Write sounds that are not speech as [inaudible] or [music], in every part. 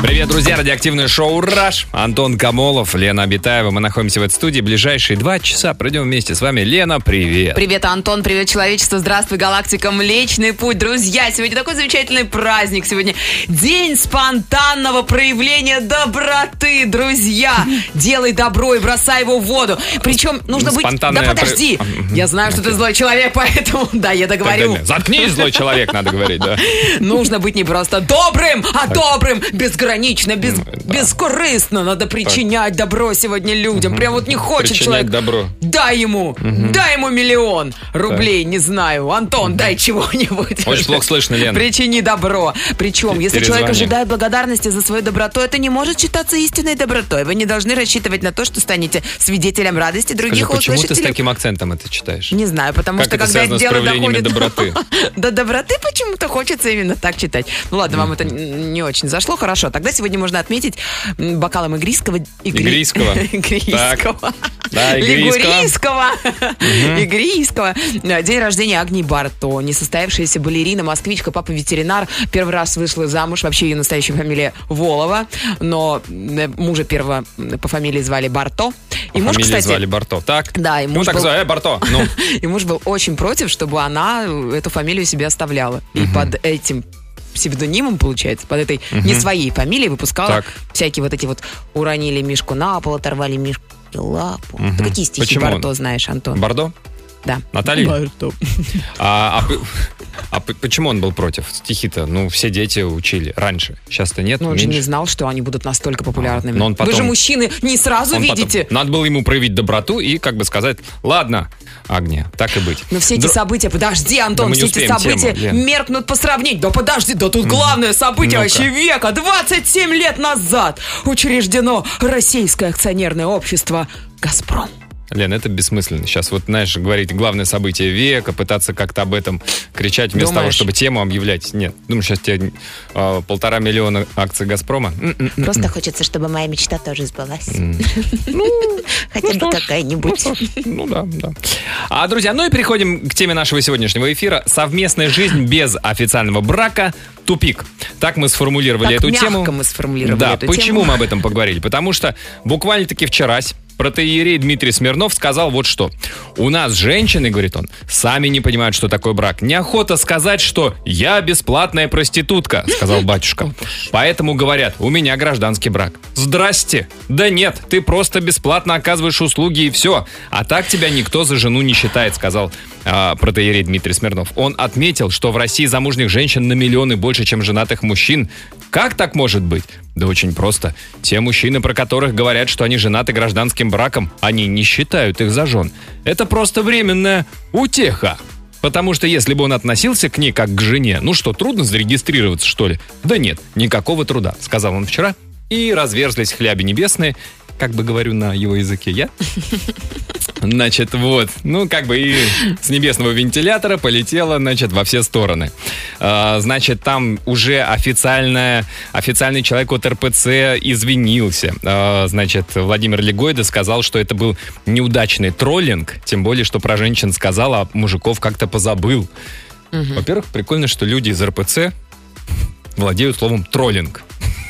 Привет, друзья! Радиоактивное шоу «Раш». Антон Камолов, Лена Абитаева. Мы находимся в этой студии. Ближайшие два часа пройдем вместе с вами. Лена, привет! Привет, Антон, привет, человечество, здравствуй, галактика, Млечный Путь. Друзья, сегодня такой замечательный праздник. Сегодня день спонтанного проявления доброты, друзья. Делай добро и бросай его в воду. Причем нужно быть... Спонтанное Да подожди, я знаю, что ты злой человек, [laughs] поэтому... Да, я договорю. Заткнись, злой человек, надо говорить, да. Нужно быть не просто добрым, а добрым, безгранично, без, бескорыстно. Надо причинять добро сегодня людям. Прям вот не хочет Причинять человек. добро. Дай ему, дай ему миллион рублей, не знаю. Антон, дай чего-нибудь. Очень плохо слышно, Лен. Причини добро. Причем, если человек ожидает благодарности за свою доброту, это не может считаться истинной добротой. Вы не должны рассчитывать на то, что станете свидетелем радости Скажи, других почему ты с таким акцентом это читаешь? Не знаю, потому Как что когда дело доходит доброты? [laughs] до доброты, почему-то хочется именно так читать. Ну ладно, вам это не очень зашло. Хорошо, тогда сегодня можно отметить бокалом игристского... игри- Игристского. [laughs] Игристского. Да, игристского. Лигурийского. Игристского. Э, День рождения Агни Барто. Несостоявшаяся балерина, москвичка, папа ветеринар. Первый раз вышла замуж. Вообще ее настоящая фамилия Волова. Но э, мужа первого по фамилии звали Барто. И муж, Фамилию кстати... звали Барто. Так? Да, и Ну муж так был- звали, э, Барто. Ну, [laughs] И муж был очень против, чтобы она э, эту фамилию себе оставляла. И под этим псевдонимом, получается, под этой не своей фамилией выпускала Так. всякие вот эти вот уронили мишку на пол, оторвали мишку лапу. Ты какие стихи Почему? Барто знаешь, Антон? Бардо? Да. Наталья? Барто. А, а а почему он был против? Стихи-то, ну, все дети учили раньше. Сейчас-то нет, Ну, он же не меньше. знал, что они будут настолько популярными. Но он Вы же потом- мужчины не сразу Он потом- видите. Надо было ему проявить доброту и как бы сказать, ладно, Агния, так и быть. Но все эти Дру- события, подожди, Антон, Да все эти события тему, меркнут по сравнению. Да подожди, да тут главное событие Ну-ка. вообще века. 27 лет назад учреждено Российское акционерное общество «Газпром». Лен, это бессмысленно. Сейчас вот, знаешь, говорить главное событие века, пытаться как-то об этом кричать вместо того, Думаешь? чтобы тему объявлять. Нет. Думаю, сейчас тебе э, полтора миллиона акций «Газпрома». Просто хочется, чтобы моя мечта тоже сбылась. [laughs] Хотя бы какая-нибудь. Ну да, да. А, друзья, ну и переходим к теме нашего сегодняшнего эфира. Совместная жизнь без официального брака – тупик. Так мы сформулировали Так эту мягко тему. мы сформулировали Да, эту почему тему. мы об этом поговорили? Потому что буквально-таки вчерась протеерей Дмитрий Смирнов сказал вот что. У нас женщины, говорит он, сами не понимают, что такое брак. Неохота сказать, что я бесплатная проститутка, сказал батюшка. [laughs] Поэтому говорят, у меня гражданский брак. Здрасте. Да нет, ты просто бесплатно оказываешь услуги и все. А так тебя никто за жену не считает, сказал протеерей Дмитрий Смирнов. Он отметил, что в России замужних женщин на миллионы больше, чем женатых мужчин. Как так может быть? Да очень просто. Те мужчины, про которых говорят, что они женаты гражданским браком, они не считают их за жен. Это просто временная утеха. Потому что если бы он относился к ней как к жене, ну что, трудно зарегистрироваться, что ли? Да нет, никакого труда, сказал он вчера. И разверзлись хляби небесные, как бы говорю на его языке я. Значит, вот, ну, как бы и с небесного вентилятора полетело, значит, во все стороны. А, значит, там уже официальная, официальный человек от РПЦ извинился. А, значит, Владимир Легойда сказал, что это был неудачный троллинг, тем более, что про женщин сказал, а мужиков как-то позабыл. Во-первых, прикольно, что люди из РПЦ владеют словом троллинг.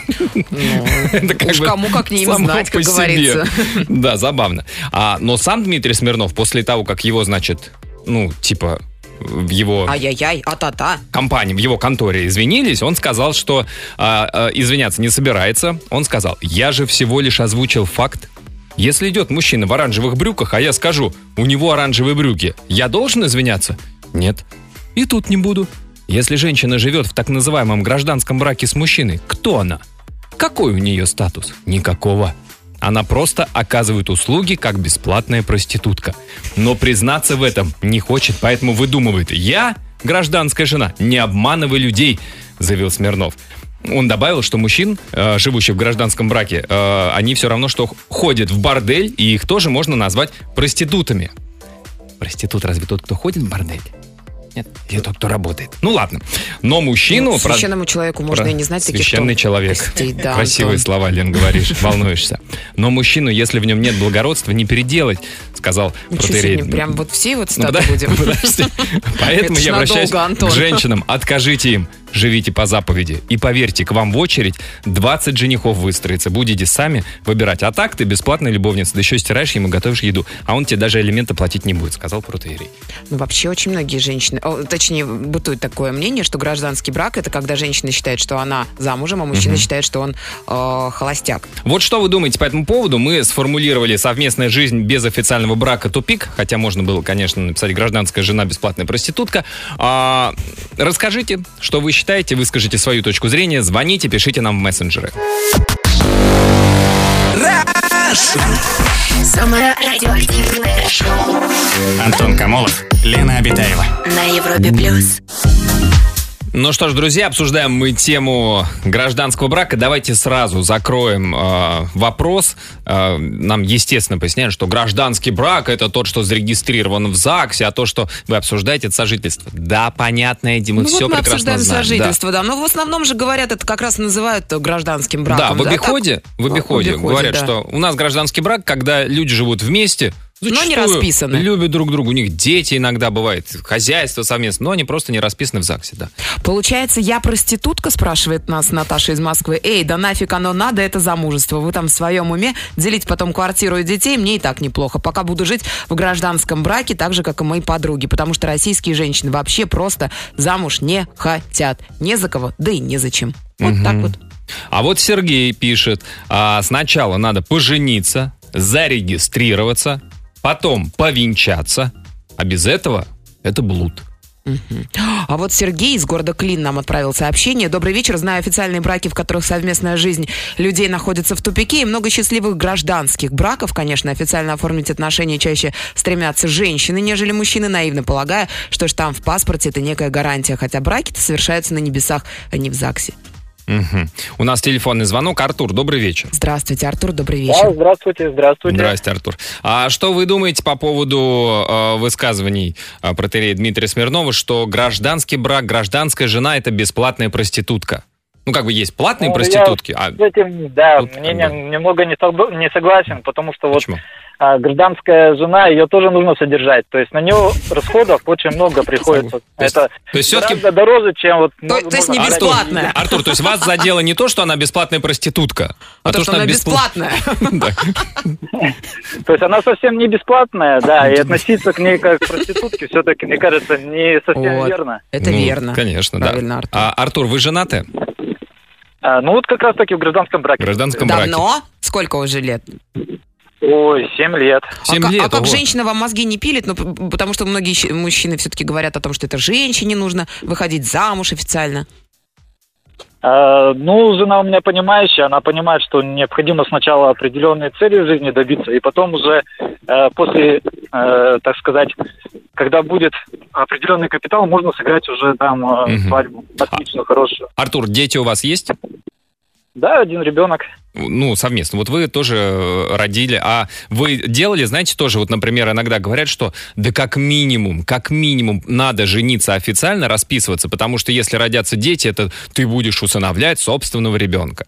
Как уж кому как не им знать, как говорится. Да, забавно. А, но сам Дмитрий Смирнов после того, как его, значит, ну, типа, в его Ай-яй-яй, а-та-та. компании, в его конторе извинились, он сказал, что а, а, извиняться не собирается. Он сказал, я же всего лишь озвучил факт. Если идет мужчина в оранжевых брюках, а я скажу, у него оранжевые брюки, я должен извиняться? Нет. И тут не буду. Если женщина живет в так называемом гражданском браке с мужчиной, кто она? Какой у нее статус? Никакого. Она просто оказывает услуги как бесплатная проститутка. Но признаться в этом не хочет, поэтому выдумывает. Я, гражданская жена, не обманывай людей, заявил Смирнов. Он добавил, что мужчин, э, живущих в гражданском браке, э, они все равно, что ходят в бордель, и их тоже можно назвать проститутами. Проститут разве тот, кто ходит в бордель? Нет? Или тот, кто работает? Ну ладно. Но мужчину... Ну, про- священному человеку можно про- и не знать таких Священный тон- человек. костей, да, Красивые Антон. слова, Лен, говоришь, [laughs] волнуешься. Но мужчину, если в нем нет благородства, не переделать, сказал протеерей. прям вот все вот Ну, статы подо- будем. [laughs] подожди. Поэтому я обращаюсь к женщинам. Откажите им. Живите по заповеди. И поверьте, к вам в очередь 20 женихов выстроится. Будете сами выбирать. А так ты бесплатная любовница. Да еще стираешь ему, готовишь еду. А он тебе даже элементы платить не будет, сказал протеерей. Ну, вообще, очень многие женщины, о, точнее, бытует такое мнение, что гражданский брак это когда женщина считает, что она замужем, а мужчина считает, что он э, холостяк. Вот что вы думаете по этому поводу? Мы сформулировали совместная жизнь без официального брака тупик, хотя можно было, конечно, написать гражданская жена бесплатная проститутка. А, расскажите, что вы считаете, выскажите свою точку зрения, звоните, пишите нам в мессенджеры. Антон Камолов, Лена Обитаева. на Европе плюс. Ну что ж, друзья, обсуждаем мы тему гражданского брака. Давайте сразу закроем э, вопрос. Э, нам, естественно, поясняют, что гражданский брак это тот, что зарегистрирован в ЗАГСе, а то, что вы обсуждаете, это сожительство. Да, понятное, Дима, ну все вот мы прекрасно обсуждаем знаем. да. сожительство, да. Но в основном же говорят, это как раз называют гражданским Да, браком. в обиходе, в обиходе В обиходе, говорят, да. что у нас гражданский брак, когда люди живут вместе, Но не зачастую расписаны. Любят друг друга. У них дети иногда бывает, хозяйство совместно, но они просто не расписаны в ЗАГСе, да. Получается, я проститутка, спрашивает нас Наташа из Москвы. Эй, да нафиг оно надо, это замужество. Вы там в своем уме делить потом квартиру и детей, мне и так неплохо. Пока буду жить в гражданском браке, так же, как и мои подруги. Потому что российские женщины вообще просто замуж не хотят. Не за кого, да и незачем. Вот так вот. А вот Сергей пишет, а, сначала надо пожениться, зарегистрироваться, потом повенчаться, а без этого это блуд. А вот Сергей из города Клин нам отправил сообщение. Добрый вечер. Знаю официальные браки, в которых совместная жизнь людей находится в тупике, и много счастливых гражданских браков. Конечно, официально оформить отношения чаще стремятся женщины, нежели мужчины, наивно полагая, что штамп в паспорте – это некая гарантия, хотя браки-то совершаются на небесах, а не в ЗАГСе. Мгм. У нас телефонный звонок. Артур, добрый вечер. Здравствуйте, Артур, добрый Да, вечер. здравствуйте, здравствуйте. Здрасте, Артур. А что вы думаете по поводу э, высказываний э, протерея Дмитрия Смирнова, что гражданский брак, гражданская жена – это бесплатная проститутка? Ну, как бы есть платные Ну, проститутки, я а с этим, да, Тут как мнение бы- немного не, не согласен, потому что вот почему? А, гражданская жена, ее тоже нужно содержать. То есть на нее расходов очень много приходится. То есть- Это то есть гораздо дороже, чем вот... То- то есть не можно Артур, бесплатная. Артур, то есть вас задело не то, что она бесплатная проститутка, А то, что она беспла- бесплатная. [laughs] То есть она совсем не бесплатная, да, и относиться к ней как к проститутке все-таки, мне кажется, не совсем верно. Это Ну, верно. Конечно, да. А, Артур, вы женаты? А, ну вот как раз-таки в гражданском В браке. гражданском браке? Давно? Сколько уже лет? Ой, 7 лет. Семь а, ка- лет, а как ого. женщина вам мозги не пилит? Ну, потому что многие мужчины все-таки говорят о том, что это женщине нужно выходить замуж официально. А, ну, жена у меня понимающая, она понимает, что необходимо сначала определенные цели в жизни добиться, и потом уже э, после, э, так сказать, когда будет определенный капитал, можно сыграть уже там э, Мгм. свадьбу отличную, хорошую. Артур, дети у вас есть? Да, один ребенок. Ну, совместно. Вот вы тоже э, родили, а вы делали, знаете, тоже, вот, например, иногда говорят, что да как минимум, как минимум надо жениться официально, расписываться, потому что если родятся дети, это ты будешь усыновлять собственного ребенка.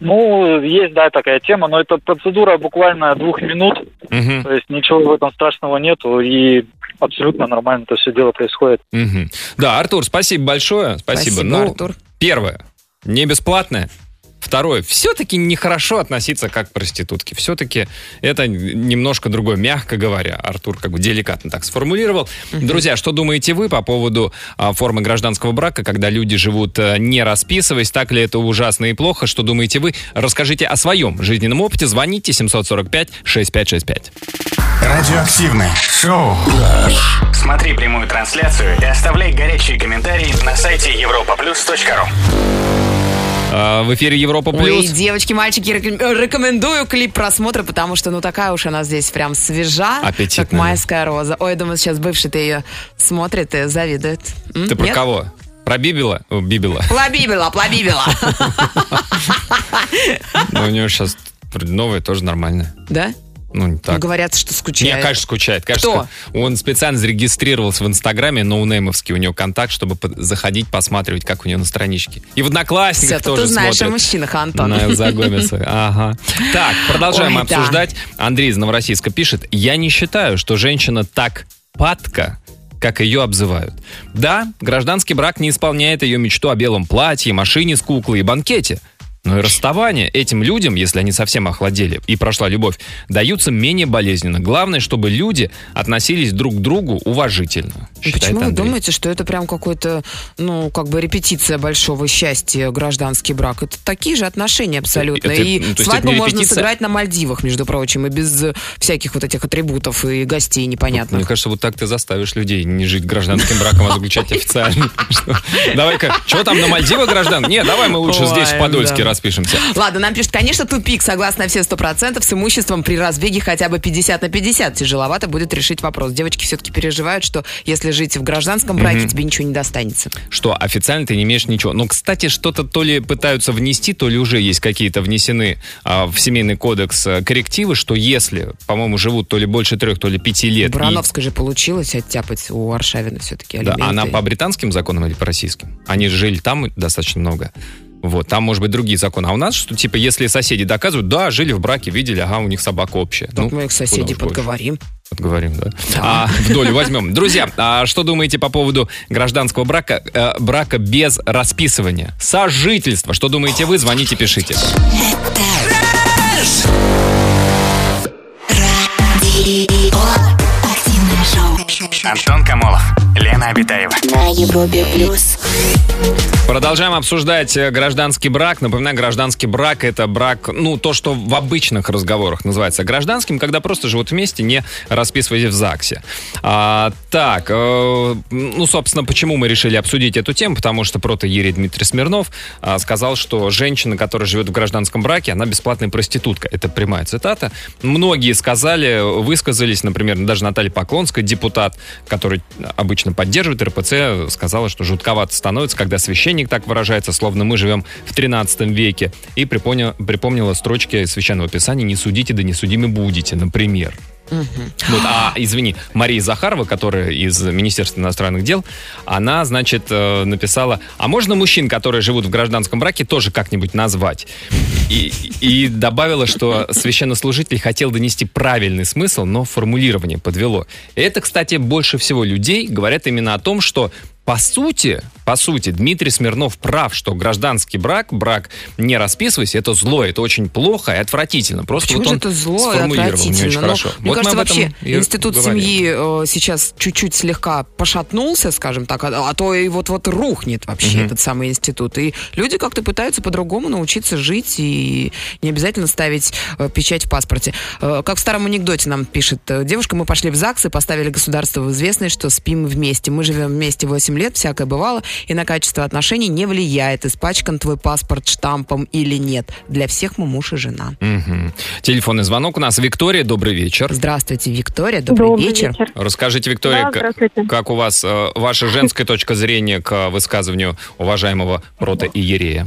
Ну, есть, да, такая тема, но это процедура буквально двух минут, Мгм, то есть ничего в этом страшного нету, и абсолютно нормально это все дело происходит. мгм. Да, Артур, спасибо большое. Спасибо. ну, Артур. первое, не бесплатное. Второе, все-таки нехорошо относиться как к проститутке. Все-таки это немножко другое, мягко говоря. Артур как бы деликатно так сформулировал. Друзья, что думаете вы по поводу а, формы гражданского брака, когда люди живут а, не расписываясь? Так ли это ужасно и плохо? Что думаете вы? Расскажите о своем жизненном опыте. Звоните 745-6565. Радиоактивное шоу. Смотри прямую трансляцию и оставляй горячие комментарии на сайте europaplus.ru. А, в эфире Европа Ой, Плюс. девочки, мальчики, реком- рекомендую клип просмотра, потому что, ну, такая уж она здесь прям свежа, Аппетитная, как майская роза. Ой, думаю, сейчас бывший-то ее смотрит и завидует. М, Ты про нет? кого? Про Бибила? О, Бибила. Плабибила, плабибила. [laughs] Ну, у него сейчас новое тоже нормально. Да? Ну, не так. Говорят, что скучает. Не, конечно, скучает. Кажется, он специально зарегистрировался в Инстаграме, ноунеймовский у него контакт, чтобы заходить, посматривать, как у него на страничке. И в Одноклассниках то тоже ты знаешь о смотрят. мужчинах, Антон. На Элза Гомеса. [laughs] Ага. Так, продолжаем Ой, да. обсуждать. Андрей из Новороссийска пишет. Я не считаю, что женщина так падка, как ее обзывают. Да, гражданский брак не исполняет ее мечту о белом платье, машине с куклой и банкете. Но и расставания этим людям, если они совсем охладели и прошла любовь, даются менее болезненно. Главное, чтобы люди относились друг к другу уважительно. Ну, Почему вы Андрей. думаете, что это прям какой-то, ну, как бы репетиция большого счастья, гражданский брак? Это такие же отношения абсолютно. Это- и ну, то свадьбу можно репетиция? сыграть на Мальдивах, между прочим, и без всяких вот этих атрибутов и гостей Мне непонятных. кажется, вот так ты заставишь людей не жить гражданским браком, а заключать [laughs] официально. Давай-ка, что там на Мальдивах граждан? Не, давай мы лучше здесь в Подольске да. Распишемся. Ладно, нам пишут, конечно, тупик, согласно все сто процентов, с имуществом при разбеге хотя бы 50 на 50. Тяжеловато будет решить вопрос. Девочки все-таки переживают, что если жить в гражданском браке, тебе ничего не достанется. Что официально ты не имеешь ничего. Но, кстати, что-то то ли пытаются внести, то ли уже есть какие-то внесены а, в семейный кодекс а, коррективы, что если, по-моему, живут то ли больше трех, то ли пяти лет. и- Барановской же получилось оттяпать у Аршавина все-таки Да, алименты. она по британским законам или по российским? Они жили там достаточно много. Вот, там, может быть, другие законы. А у нас, что, типа, если соседи доказывают, да, жили в браке, видели, ага, у них собака общая. Так Ну, мы их соседей уж больше. подговорим. Подговорим, да. А, в долю возьмем. Друзья, а что думаете по поводу гражданского брака, э, брака без расписывания? Сожительство. Что думаете вы? Звоните, пишите. Радио. Антон Камолов, Лена Обитаева. На Европе плюс. Продолжаем обсуждать э, гражданский брак. Напоминаю, гражданский брак это брак, ну, то, что в обычных разговорах называется гражданским, когда просто живут вместе, не расписываясь в ЗАГСе. А, так, э, ну, собственно, почему мы решили обсудить эту тему? Потому что протоиерей Дмитрий Смирнов а, сказал, что женщина, которая живет в гражданском браке, она бесплатная проститутка. Это прямая цитата. Многие сказали, высказались, например, даже Наталья Поклонская, депутат, который обычно поддерживает РПЦ, сказала, что жутковато становится, когда священник так выражается, словно мы живем в 13 веке, и припомнила, припомнила строчки Священного Писания «Не судите, да не судимы будете», например. Вот, а, извини, Мария Захарова, которая из Министерства иностранных дел, она, значит, э, написала, а можно мужчин, которые живут в гражданском браке, тоже как-нибудь назвать? И, и добавила, что священнослужитель хотел донести правильный смысл, но формулирование подвело. Это, кстати, больше всего людей говорят именно о том, что по сути, по сути, Дмитрий Смирнов прав, что гражданский брак, брак не расписывайся, это зло, это очень плохо и отвратительно. Просто Почему вот он это зло и не очень отвратительно? Ну, хорошо. мне Вот кажется, вообще институт говорим. семьи э, сейчас чуть-чуть слегка пошатнулся, скажем так, а, а то и вот-вот рухнет вообще Мгм. этот самый институт. И люди как-то пытаются по-другому научиться жить и не обязательно ставить э, печать в паспорте. Э, как в старом анекдоте нам пишет э, девушка, мы пошли в ЗАГС и поставили государство в известность, что спим вместе. Мы живем вместе 8 лет, всякое бывало, и на качество отношений не влияет, испачкан твой паспорт штампом или нет. Для всех мы муж и жена. Мгм. Телефонный звонок у нас. Виктория, добрый вечер. Здравствуйте, Виктория, добрый, Добрый вечер. вечер. Расскажите, Виктория, Да, как у вас э, ваша женская точка зрения к высказыванию уважаемого протоиерея?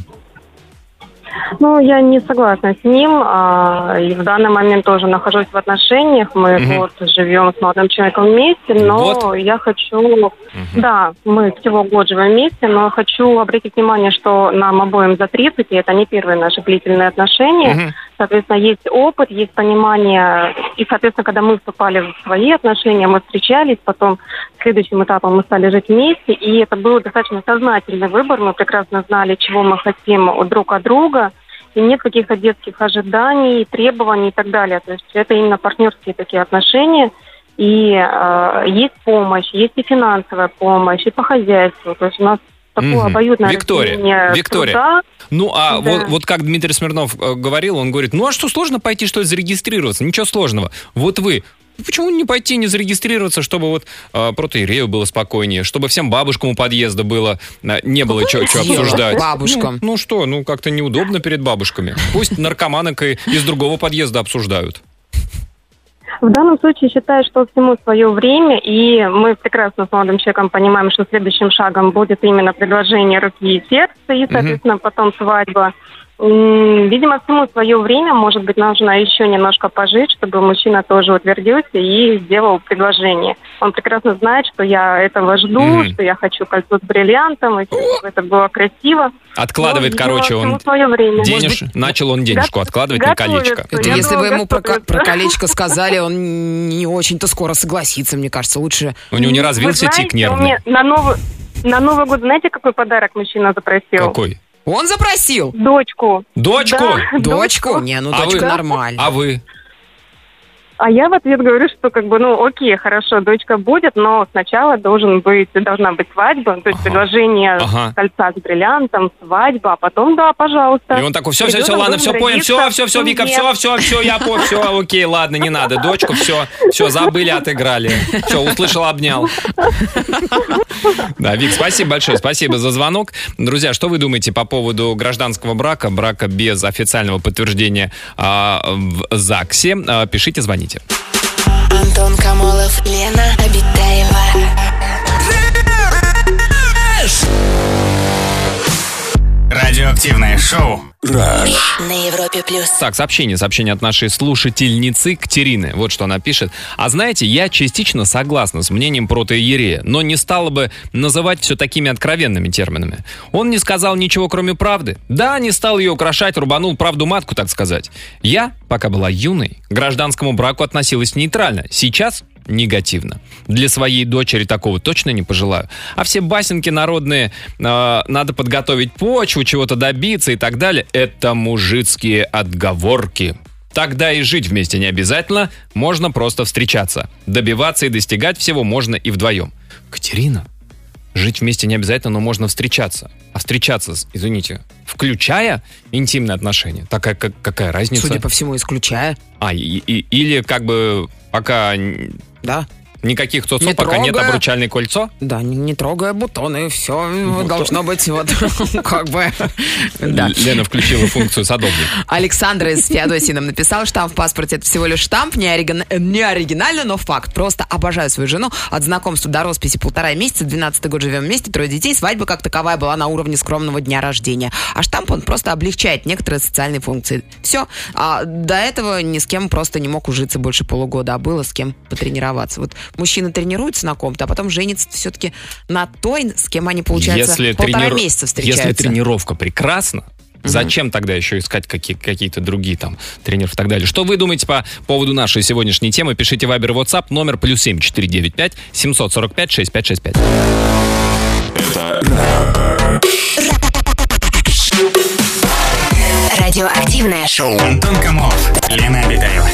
Ну, я не согласна с ним. а, и в данный момент тоже нахожусь в отношениях. Мы Мгм. вот живем с молодым человеком вместе, но Год? я хочу... Да, мы всего год живем вместе, но хочу обратить внимание, что нам обоим за 30, и это не первые наши длительные отношения. Мгм. Соответственно, есть опыт, есть понимание. И, соответственно, когда мы вступали в свои отношения, мы встречались, потом следующим этапом мы стали жить вместе, и это был достаточно сознательный выбор. Мы прекрасно знали, чего мы хотим от друг от друга, и нет каких-то детских ожиданий, требований и так далее. То есть это именно партнерские такие отношения. И э, есть помощь, есть и финансовая помощь, и по хозяйству. То есть у нас такое Мгм. обоюдное Виктория, Виктория. труда. Ну, а Да. вот, вот как Дмитрий Смирнов э, говорил, он говорит, ну а что сложно пойти, что ли, зарегистрироваться? Ничего сложного. Вот вы, почему не пойти, не зарегистрироваться, чтобы вот э, протоиерею было спокойнее, чтобы всем бабушкам у подъезда было, э, не было что дело? обсуждать. Бабушкам. Ну, ну что, ну как-то неудобно перед бабушками. Пусть наркоманок и из другого подъезда обсуждают. В данном случае считаю, что всему свое время, и мы прекрасно с молодым человеком понимаем, что следующим шагом будет именно предложение руки и сердца, и, соответственно, потом свадьба. Видимо, всему свое время, может быть, нужно еще немножко пожить, чтобы мужчина тоже утвердился и сделал предложение. Он прекрасно знает, что я этого жду, Мгм. что я хочу кольцо с бриллиантом, и чтобы это было красиво. Откладывает, Ну, короче, он свое время. денеж... начал он денежку Гот- откладывать на колечко. Это Я если думала, вы ему про, про колечко сказали, он не очень-то скоро согласится, мне кажется. Лучше... У него не развился знаете, тик нервный. на Новый, на Новый год знаете, какой подарок мужчина запросил? Какой? Он запросил. Дочку. Дочку? Да, Дочку? Не, ну А дочка вы- нормально. А вы? А я в ответ говорю, что как бы, ну, окей, хорошо, дочка будет, но сначала должен быть, должна быть свадьба, то есть Ага. предложение Ага. кольца с бриллиантом, свадьба, а потом, да, пожалуйста. И он такой, все, все, все, ладно, все, понял, все, все, все, Вика, все, все, все, я понял, все, окей, ладно, не надо, дочку, все, все, забыли, отыграли. Все, услышал, обнял. Да, Вик, спасибо большое, спасибо за звонок. Друзья, что вы думаете по поводу гражданского брака, брака без официального подтверждения а, в ЗАГСе? А, пишите, звоните. Антон Камолов, Лена Обитаева. Радиоактивное шоу. На Европе плюс. Так, сообщение, сообщение от нашей слушательницы Катерины. Вот что она пишет. А знаете, я частично согласна с мнением протоиерея, но не стала бы называть все такими откровенными терминами. Он не сказал ничего, кроме правды. Да, не стал ее украшать, рубанул правду матку, так сказать. Я, пока была юной, к гражданскому браку относилась нейтрально. Сейчас негативно. Для своей дочери такого точно не пожелаю. А все басенки народные, э, надо подготовить почву, чего-то добиться и так далее, это мужицкие отговорки. Тогда и жить вместе не обязательно, можно просто встречаться. Добиваться и достигать всего можно и вдвоем. Катерина, жить вместе не обязательно, но можно встречаться. А встречаться, извините, включая интимные отношения, такая как- какая разница? Судя по всему, исключая. А, и- и- или как бы пока Да. Никаких цоцов, Не пока нет обручальное кольцо? Да, не, не трогая бутоны, все должно быть вот [laughs] как бы... Да. Лена включила функцию садовник. Александр из Феодосии нам написал, штамп в паспорте это всего лишь штамп, не, э, не оригинально, но факт. Просто обожаю свою жену. От знакомства до росписи полтора месяца, 12 год живем вместе, трое детей. Свадьба как таковая была на уровне скромного дня рождения. А штамп он просто облегчает некоторые социальные функции. Все. А до этого ни с кем просто не мог ужиться больше полугода, а было с кем потренироваться. Вот мужчина тренируется на ком-то, а потом женится все-таки на той, с кем они, получается, Если, полтора тренир- месяца встречаются. если тренировка прекрасна, Зачем тогда еще искать какие- какие-то другие там тренеров и так далее? Что вы думаете по поводу нашей сегодняшней темы? Пишите в Viber и WhatsApp номер плюс 7495 745 6565. Радиоактивное шоу. Антон Камолов, Лена Обитаева.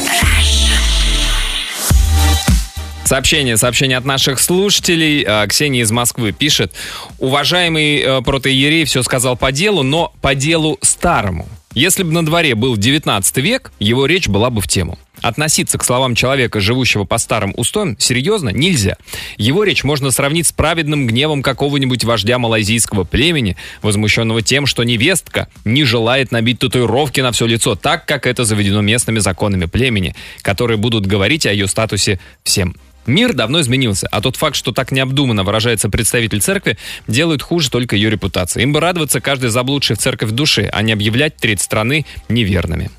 Сообщение, сообщение от наших слушателей. А, Ксения из Москвы пишет. Уважаемый э, протоиерей все сказал по делу, но по делу старому. Если бы на дворе был 19 век, его речь была бы в тему. Относиться к словам человека, живущего по старым устоям, серьезно нельзя. Его речь можно сравнить с праведным гневом какого-нибудь вождя малайзийского племени, возмущенного тем, что невестка не желает набить татуировки на все лицо, так как это заведено местными законами племени, которые будут говорить о ее статусе всем. Мир давно изменился, а тот факт, что так необдуманно выражается представитель церкви, делает хуже только ее репутации. Им бы радоваться каждый заблудший в церковь души, а не объявлять треть страны неверными.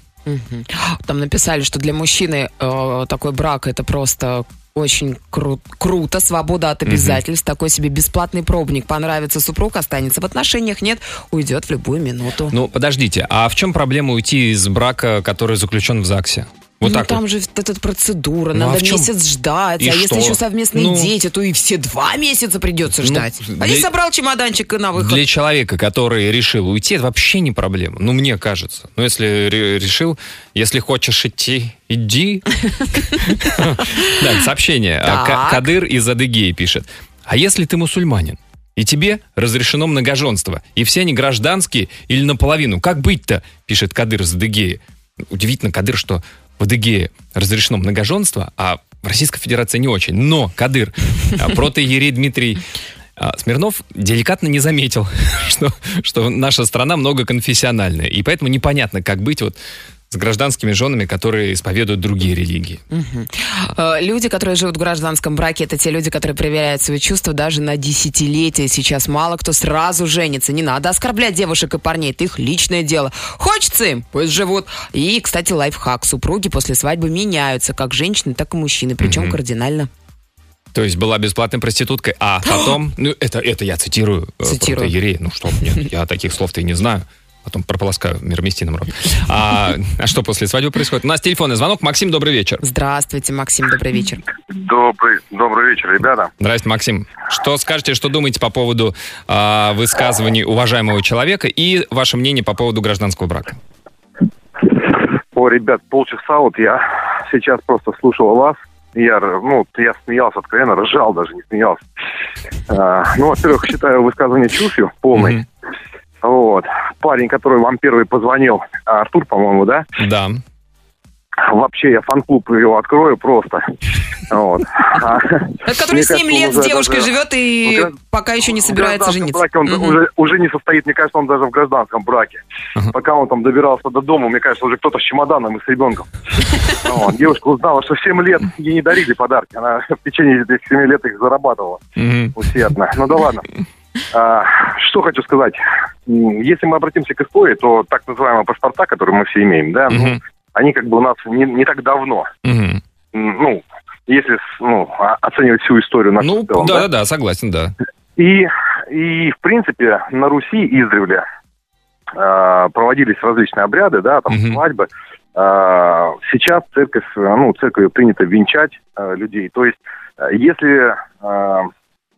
Там написали, что для мужчины э, такой брак это просто очень кру- круто, свобода от обязательств, такой себе бесплатный пробник. Понравится супруг, останется в отношениях, нет, уйдет в любую минуту. Ну, подождите, а в чем проблема уйти из брака, который заключен в ЗАГСе? Вот ну, так там вот. же эта процедура, Ну, а надо чем? месяц ждать, И а если что? еще совместные Ну. дети, то и все два месяца придется Ну, ждать. а для- не собрал чемоданчик и на выход. Для человека, который решил уйти, это вообще не проблема. Ну, мне кажется. Ну, если ре- решил, если хочешь идти, иди. Да, сообщение. А. Кадыр из Адыгеи пишет. А если ты мусульманин? И тебе разрешено многоженство. И все они гражданские или наполовину. Как быть-то? Пишет Кадыр из Адыгеи. Удивительно, Кадыр, что в Адыгее разрешено многоженство, а в Российской Федерации не очень. Но, Кадыр, а, протоиерей Дмитрий а, Смирнов деликатно не заметил, [laughs] что, что наша страна многоконфессиональная. И поэтому непонятно, как быть вот с гражданскими женами, которые исповедуют другие религии. Э, Люди, которые живут в гражданском браке, это те люди, которые проверяют свои чувства даже на десятилетия. Сейчас мало кто сразу женится. Не надо оскорблять девушек и парней, это их личное дело. Хочется им, пусть живут. И, кстати, лайфхак. Супруги после свадьбы меняются, как женщины, так и мужчины, причем кардинально. То есть была бесплатной проституткой, а потом... [gasps] Ну, это, это я цитирую. э, Цитирую. протоиерея. Ну что, нет, я таких слов-то и не знаю. Потом прополоскаю мироместиным рот. А, а что после свадьбы происходит? У нас телефонный звонок. Максим, добрый вечер. Здравствуйте, Максим, добрый вечер. Добрый, добрый вечер, ребята. Здрасте, Максим. Что скажете, что думаете по поводу а, высказываний уважаемого человека и ваше мнение по поводу гражданского брака? О, ребят, полчаса вот я сейчас просто слушал вас. Я, ну, я смеялся откровенно, ржал даже, не смеялся. А, ну, во-первых, считаю высказывание чушью полной. Мгм. Вот. Парень, который вам первый позвонил, Артур, по-моему, да? Да. Вообще, я фан-клуб его открою просто. Вот. А, который мне 7 кажется, лет с девушкой живет и пока еще не в собирается гражданском жениться. браке он уже, уже не состоит, мне кажется, он даже в гражданском браке. Пока он там добирался до дома, мне кажется, уже кто-то с чемоданом и с ребенком. [laughs] Девушка узнала, что в 7 лет ей не дарили подарки. Она в течение этих 7 лет их зарабатывала усердно. Ну да ладно. А, что хочу сказать. Если мы обратимся к истории, то так называемые паспорта, которые мы все имеем, да, ну, Мгм. они как бы у нас не, не так давно. М, Ну, если ну, оценивать всю историю нашу Ну, целом, да, да, да, согласен, да. и, и, в принципе, на Руси издревле э, проводились различные обряды, да, там, Мгм. свадьбы. Э, сейчас церковь, ну, церковью принято венчать э, людей. То есть, если, э,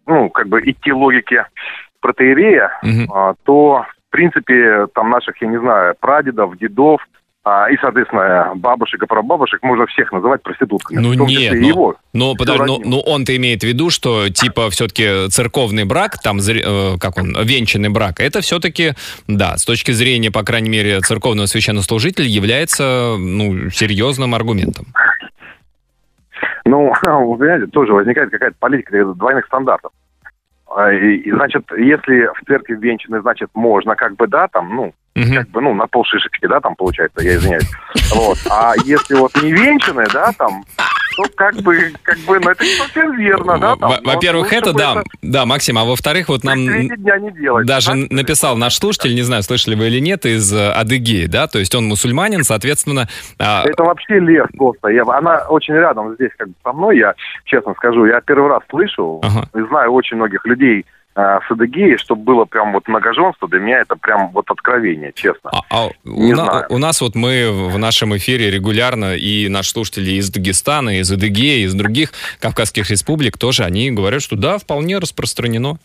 ну, как бы идти логике протеерея, Мгм. а, то, в принципе, там наших, я не знаю, прадедов, дедов а, и, соответственно, бабушек и прабабушек можно всех называть проститутками. Ну нет, но- его. Но, Всё подожди, ну, родню. ну он-то имеет в виду, что типа все-таки церковный брак, там, э, как он, венчанный брак, это все-таки, да, с точки зрения, по крайней мере, церковного священнослужителя, является, ну, серьезным аргументом. Ну, [laughs] вы понимаете, тоже возникает какая-то политика двойных стандартов. А, И, и, значит, если в церкви венчаны, значит, можно, как бы, да, там, ну, Мгм. как бы, ну, на полшишечки, да, там, получается, я извиняюсь. Вот. А если вот не венчаны, да, там, то как бы, как бы, ну, это не совсем верно, да, но Во-первых, лучше это да, да, Максим, а во-вторых, вот нам даже да? написал наш слушатель, не знаю, слышали вы или нет, из э, Адыгеи, да, то есть он мусульманин, соответственно, а, Это вообще лес просто. Я, она очень рядом здесь, как бы со мной, я честно скажу. Я первый раз слышу знаю очень многих людей с Адыгеей, чтобы было прям вот многоженство, для меня это прям вот откровение, честно. А, а у, Не на- знаю. у нас вот мы в нашем эфире регулярно, и наши слушатели из Дагестана, из Адыгеи, из других Кавказских республик тоже, они говорят, что да, вполне распространено.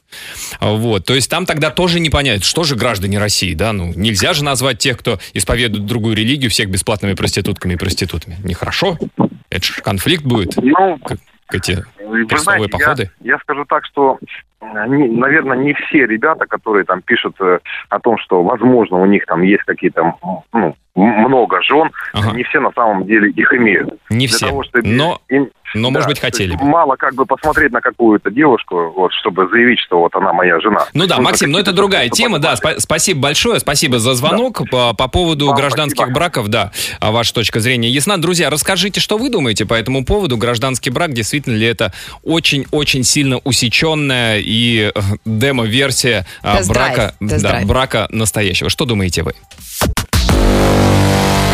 Вот, то есть там тогда тоже не понять, что же граждане России, да, ну, нельзя же назвать тех, кто исповедует другую религию, всех бесплатными проститутками и проститутами. Нехорошо. Это же конфликт будет, Ну, как эти вы крестовые знаете, я- походы. Я, скажу так, что, наверное, не все ребята, которые там пишут э, о том, что, возможно, у них там есть какие-то, ну, много жен, Ага. не все на самом деле их имеют. Не Для все, того, чтобы но, им- но да, может быть, хотели бы. Мало как бы посмотреть на какую-то девушку, вот, чтобы заявить, что вот она моя жена. Ну да, Нужно Максим, но это какие-то другая тема, да. спа- Спасибо большое, спасибо за звонок по, по поводу Вам гражданских спасибо. браков, да. А Ваша точка зрения ясна. Друзья, расскажите, что вы думаете по этому поводу. Гражданский брак, действительно ли это очень-очень сильно усеченная и э, демо-версия а, брака, да, брака настоящего? Что думаете вы?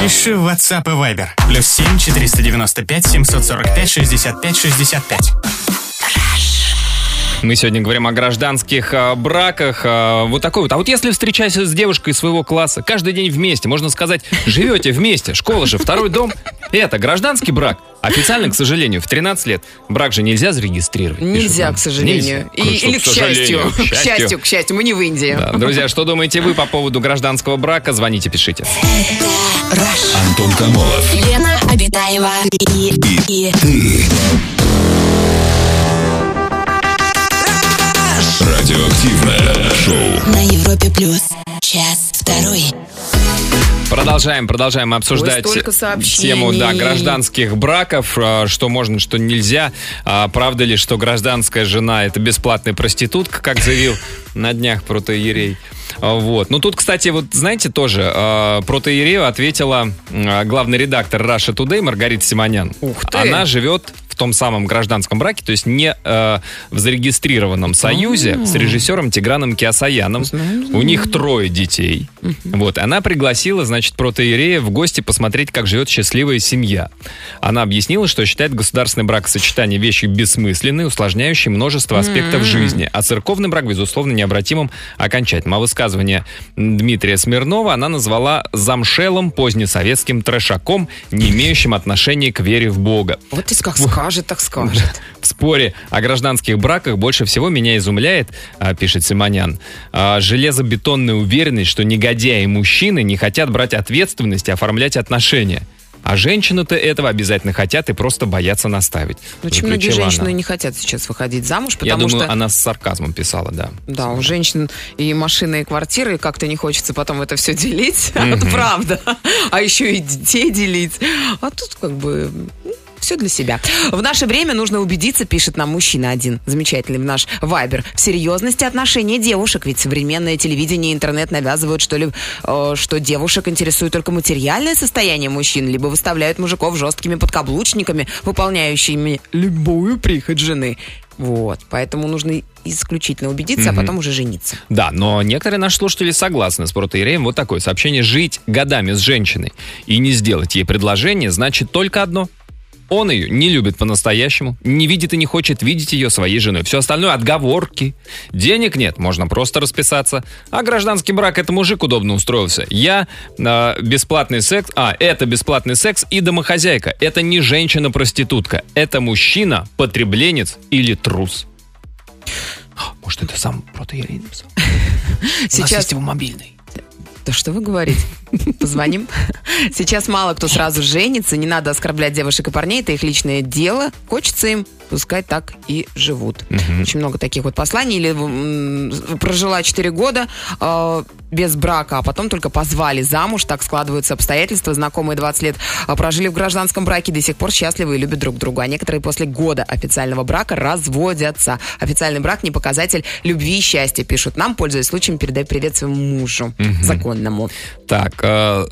Пиши в WhatsApp и Viber. Плюс 7 495 745 65 65. Мы сегодня говорим о гражданских а, браках. а, вот такой вот. А вот если встречаешься с девушкой своего класса, каждый день вместе, можно сказать, живете вместе, школа же, второй дом. Это гражданский брак. Официально, к сожалению, в 13 лет брак же нельзя зарегистрировать. Нельзя, к сожалению. Нельзя. И- Что, или к сожалению, счастью. К счастью, к счастью, мы не в Индии. Да, Друзья, что думаете вы по поводу гражданского брака? Звоните, пишите. Антон Камолов. Лена Обитаева и, и, Радиоактивное шоу. на Европе плюс. Час второй. Продолжаем, продолжаем обсуждать Ой, тему да, гражданских браков, а, что можно, что нельзя. А, Правда ли, что гражданская жена это бесплатная проститутка, как заявил на днях протоиерей? А, Вот. Ну тут, кстати, вот знаете тоже, э, протоиерею ответила э, главный редактор Russia Today Маргарита Симонян. Ух ты. Она живет том самом гражданском браке, то есть не э, в зарегистрированном союзе с режиссером Тиграном Киасаяном. У них трое детей. Вот. Она пригласила, значит, протоиерея в гости посмотреть, как живет счастливая семья. Она объяснила, что считает государственное бракосочетание вещью бессмысленной, усложняющей множество аспектов жизни, а церковный брак, безусловно, необратимым окончательным. А высказывание Дмитрия Смирнова она назвала замшелым позднесоветским трешаком, не имеющим отношения к вере в Бога. Вот ты как скажет, так скажет. В споре о гражданских браках больше всего меня изумляет, а, пишет Симонян, а, железобетонная уверенность, что негодяи мужчины не хотят брать ответственность и оформлять отношения. А женщины-то этого обязательно хотят и просто боятся наставить. Очень многие женщины она. не хотят сейчас выходить замуж, Я потому думаю, что... она с сарказмом писала, да. Да, у женщин и машины, и квартиры, и как-то не хочется потом это все делить. [laughs] Это правда. А еще и детей делить. А тут как бы все для себя. В наше время нужно убедиться, пишет нам мужчина один, замечательный в наш Вайбер, в серьезности отношения девушек. Ведь современное телевидение и интернет навязывают, что ли, э, что девушек интересует только материальное состояние мужчин, либо выставляют мужиков жесткими подкаблучниками, выполняющими любую прихоть жены. Вот, поэтому нужно исключительно убедиться, а Мгм. потом уже жениться. Да, но некоторые наши слушатели согласны с протоиереем. Вот такое сообщение. Жить годами с женщиной и не сделать ей предложение значит только одно. Он ее не любит по-настоящему, не видит и не хочет видеть ее своей женой. Все остальное отговорки. Денег нет, можно просто расписаться. А гражданский брак это мужик удобно устроился. Я э, бесплатный секс, а это бесплатный секс и домохозяйка. Это не женщина-проститутка, это мужчина, потребленец или трус. А, Может, это сам протоиерей написал? [laughs] Сейчас его мобильный. Да что вы говорите? Позвоним. Сейчас мало кто сразу женится, не надо оскорблять девушек и парней, это их личное дело. Хочется им, пускай так и живут. Очень много таких вот посланий. Или м, прожила 4 года э, без брака, а потом только позвали замуж, так складываются обстоятельства. Знакомые 20 лет э, прожили в гражданском браке, до сих пор счастливы и любят друг друга. А некоторые после года официального брака разводятся. Официальный брак не показатель любви и счастья, пишут нам, пользуясь случаем, передай привет своему мужу законному. Так, э,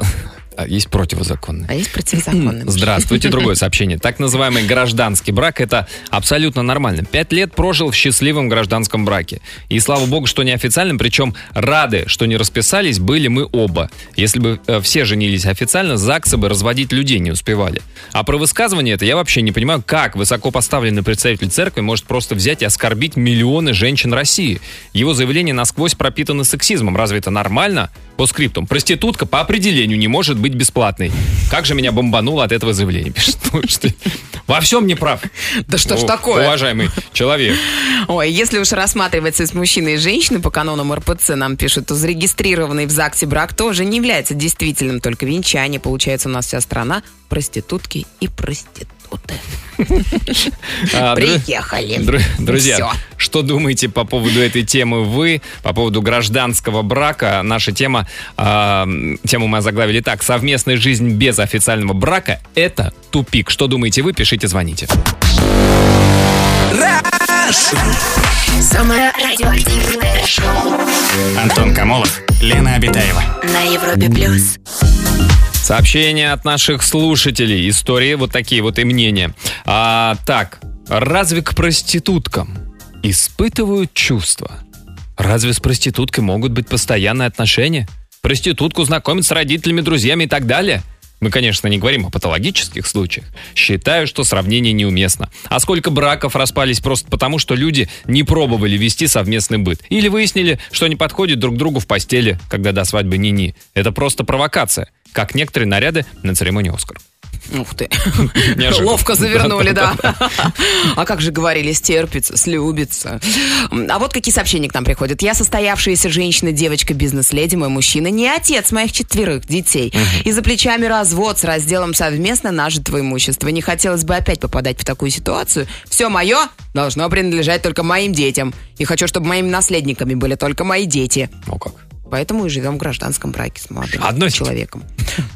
а есть противозаконный. А есть противозаконный. муж. [laughs] Здравствуйте, другое сообщение. Так называемый гражданский брак – это абсолютно нормально. Пять лет прожил в счастливом гражданском браке. И слава богу, что неофициальным, причем рады, что не расписались, были мы оба. Если бы э, все женились официально, ЗАГСы бы разводить людей не успевали. А про высказывание это я вообще не понимаю, как высоко поставленный представитель церкви может просто взять и оскорбить миллионы женщин России. Его заявление насквозь пропитано сексизмом. Разве это нормально? По скриптум. Проститутка по определению не может быть бесплатной. Как же меня бомбануло от этого заявления? [laughs] Пишет, ну, Во всем не прав. Да что ж такое? Уважаемый человек. Ой, если уж рассматривается с мужчиной и женщиной по канонам РПЦ, нам пишут, то зарегистрированный в ЗАГСе брак тоже не является действительным, только венчание. Получается, у нас вся страна проститутки и проституты. [laughs] А, Приехали. Дру- Друзья, что думаете по поводу этой темы вы, по поводу гражданского брака? Наша тема, а, тему мы озаглавили так. Совместная жизнь без официального брака – это тупик. Что думаете вы? Пишите, звоните. Самое радиоактивное шоу Антон Камолов, Лена Обитаева. на Европе плюс. Сообщения от наших слушателей. Истории вот такие вот и мнения. А, так, разве к проституткам испытывают чувства? Разве с проституткой могут быть постоянные отношения? Проститутку знакомят с родителями, друзьями и так далее? Мы, конечно, не говорим о патологических случаях. Считаю, что сравнение неуместно. А сколько браков распались просто потому, что люди не пробовали вести совместный быт. Или выяснили, что не подходят друг другу в постели, когда до свадьбы ни-ни. Это просто провокация. Как некоторые наряды на церемонии «Оскар». Ух ты. [laughs] Неожиданно. Ловко завернули, да. А как же говорили, стерпится, слюбится. А вот какие сообщения к нам приходят. Я состоявшаяся женщина, девочка, бизнес-леди, мой мужчина, не отец моих четверых детей. И за плечами развод с разделом совместно нажитого имущества. Не хотелось бы опять попадать в такую ситуацию. Все мое должно принадлежать только моим детям. И хочу, чтобы моими наследниками были только мои дети. Ну как? Поэтому и живем в гражданском браке с молодым Жадность? человеком.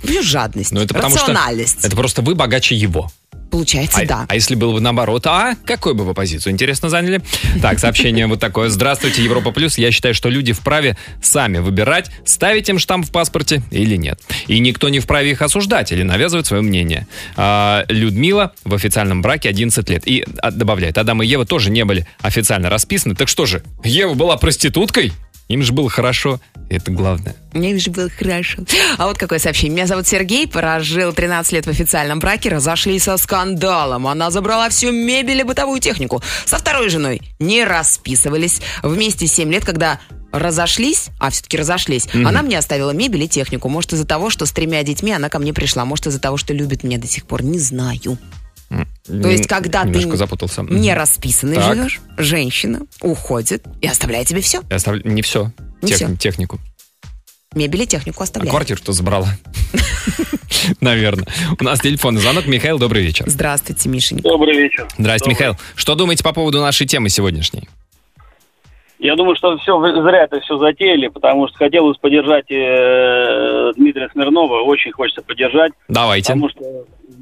Ну, жадность, Ну, это потому что рациональность. это просто вы богаче его. Получается, А, да. а если было бы наоборот, а какую бы вы позицию, интересно, заняли? Так, сообщение вот такое. Здравствуйте, Европа Плюс. Я считаю, что люди вправе сами выбирать, ставить им штамп в паспорте или нет. И никто не вправе их осуждать или навязывать свое мнение. А, Людмила в официальном браке 11 лет. И а, добавляет, Адам и Ева тоже не были официально расписаны. Так что же, Ева была проституткой? Им же было хорошо. Это главное. Мне же было хорошо. А вот какое сообщение. Меня зовут Сергей, прожил 13 лет в официальном браке, разошлись со скандалом. Она забрала всю мебель и бытовую технику. Со второй женой не расписывались. Вместе 7 лет, когда разошлись, а все-таки разошлись, Мгм. она мне оставила мебель и технику. Может, из-за того, что с тремя детьми она ко мне пришла. Может, из-за того, что любит меня до сих пор. Не знаю. То есть, когда ты Немножко запутался. не расписанный Так. живешь, женщина уходит и оставляет тебе все. Я оставлю- Не все. Не Тех- всё. Технику. Мебель и технику А оставляет. квартиру-то забрала. [laughs] Наверное. У нас телефонный звонок. Михаил, добрый вечер. Здравствуйте, Мишенька. Добрый вечер. Здрасте, Михаил. Что думаете по поводу нашей темы сегодняшней? Я думаю, что все зря это все затеяли, потому что хотелось поддержать э, Дмитрия Смирнова, очень хочется поддержать. Давайте. Потому что,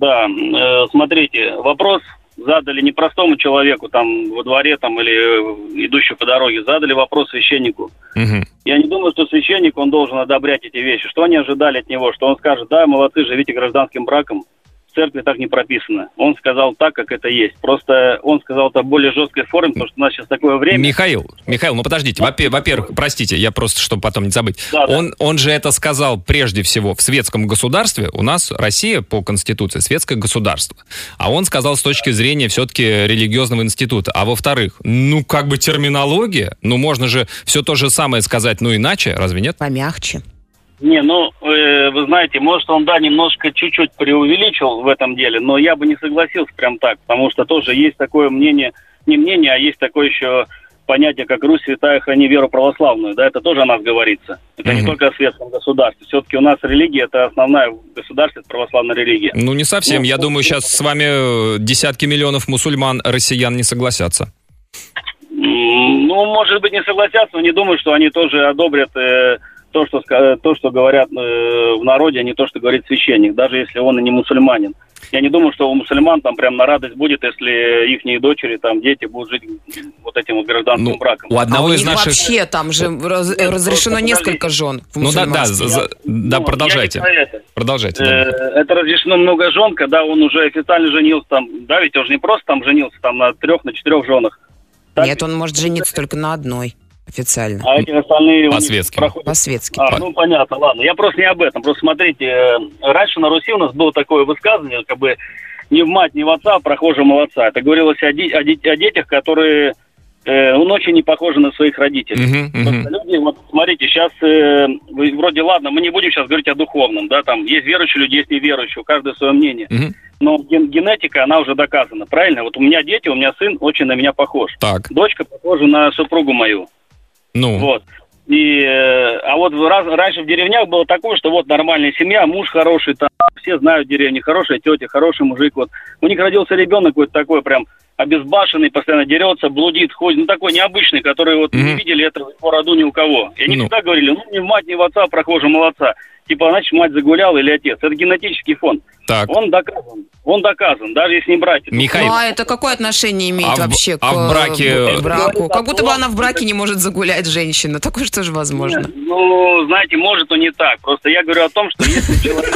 да, э, смотрите, вопрос задали не простому человеку там во дворе там или идущему по дороге, задали вопрос священнику. Мгм. Я не думаю, что священник, он должен одобрять эти вещи. Что они ожидали от него? Что он скажет, да, молодцы, живите гражданским браком. В церкви так не прописано. Он сказал так, как это есть. Просто он сказал это в более жесткой форме, потому что у нас сейчас такое время. Михаил, Михаил, ну подождите. Во- Во-первых, простите, я просто, чтобы потом не забыть. Да, да. Он, он же это сказал прежде всего в светском государстве. У нас Россия по Конституции светское государство. А он сказал с точки зрения все-таки религиозного института. А во-вторых, ну как бы терминология, ну можно же все то же самое сказать, ну иначе, разве нет? Помягче. Не, ну, э, вы знаете, может, он, да, немножко чуть-чуть преувеличил в этом деле, но я бы не согласился прям так, потому что тоже есть такое мнение, не мнение, а есть такое еще понятие, как Русь святая, храни веру православную, да, это тоже о нас говорится. Это не Мгм. только о светском государстве. Все-таки у нас религия, это основная в государстве, это православная религия. Ну не совсем. Я думаю, сейчас с вами э, десятки миллионов мусульман, россиян не согласятся. Ну, может быть, не согласятся, но не думаю, что они тоже одобрят э, то, что, ска- то, что говорят э, в народе, а не то, что говорит священник, даже если он и не мусульманин. Я не думаю, что у мусульман там прям на радость будет, если их дочери, там, дети будут жить вот этим вот гражданским браком. У одного а у из наших... вообще там же раз- э, разрешено несколько жен. Ну да, да, мусульманстве. за- да, Ну, продолжайте. это. Продолжайте. Э, да. это разрешено много жен, когда он уже официально женился там, да, ведь он же не просто там женился там на трех, на четырех женах. Нет, он может жениться только на одной официально. А эти остальные... По-светски. проходят- По-светски. А, ну понятно, ладно. Я просто не об этом. Просто смотрите, э, раньше на Руси у нас было такое высказывание, как бы не в мать, не в отца, а прохожего молодца. Это говорилось о, де- о де- о детях, которые э, ну, очень не похожи на своих родителей. Мгм. Просто люди, вот смотрите, сейчас э, вроде ладно, мы не будем сейчас говорить о духовном, да, там есть верующие люди, есть неверующие, у каждого свое мнение. Мгм. Но ген- генетика, она уже доказана, правильно? Вот у меня дети, у меня сын очень на меня похож. Так, Дочка похожа на супругу мою. Ну, Вот. И, э, а вот раз- раньше в деревнях было такое, что вот нормальная семья, муж хороший, там, все знают в деревне, хорошая тетя, хороший мужик. Вот. У них родился ребенок какой-то такой прям обезбашенный, постоянно дерется, блудит, ходит. Ну, такой необычный, который вот не Мгм. видели этого его роду ни у кого. И они Ну. всегда говорили, ну, ни мать, ни в отца, прохожего молодца. Типа, значит, мать загуляла или отец. Это генетический фон. так. Он доказан. Он доказан, даже если не брать. Михаил, Ну, а это какое отношение имеет А в- вообще а к в браке- э, браку? Как будто бы она в браке не может загулять женщина. Такое что же возможно? Ну, знаете, может, и не так. Просто я говорю о том, что если человек...